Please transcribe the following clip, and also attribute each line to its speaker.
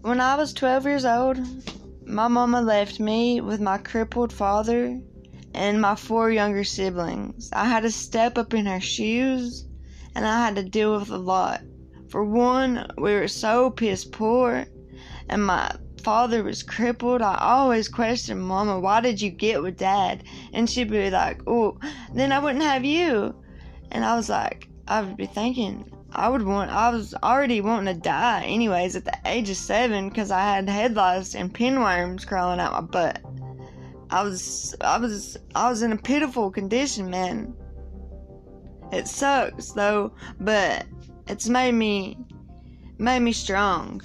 Speaker 1: When I was 12 years old, my mama left me with my crippled father and my four younger siblings. I had to step up in her shoes and I had to deal with a lot. For one, we were so piss poor and my father was crippled. I always questioned Mama, why did you get with Dad? And she'd be like, oh, then I wouldn't have you. And I was like, I would be thinking, I would want, I was already wanting to die anyways at the age of seven because I had head lice and pinworms crawling out my butt. I was, I was, I was in a pitiful condition, man. It sucks though, but it's made me, made me strong.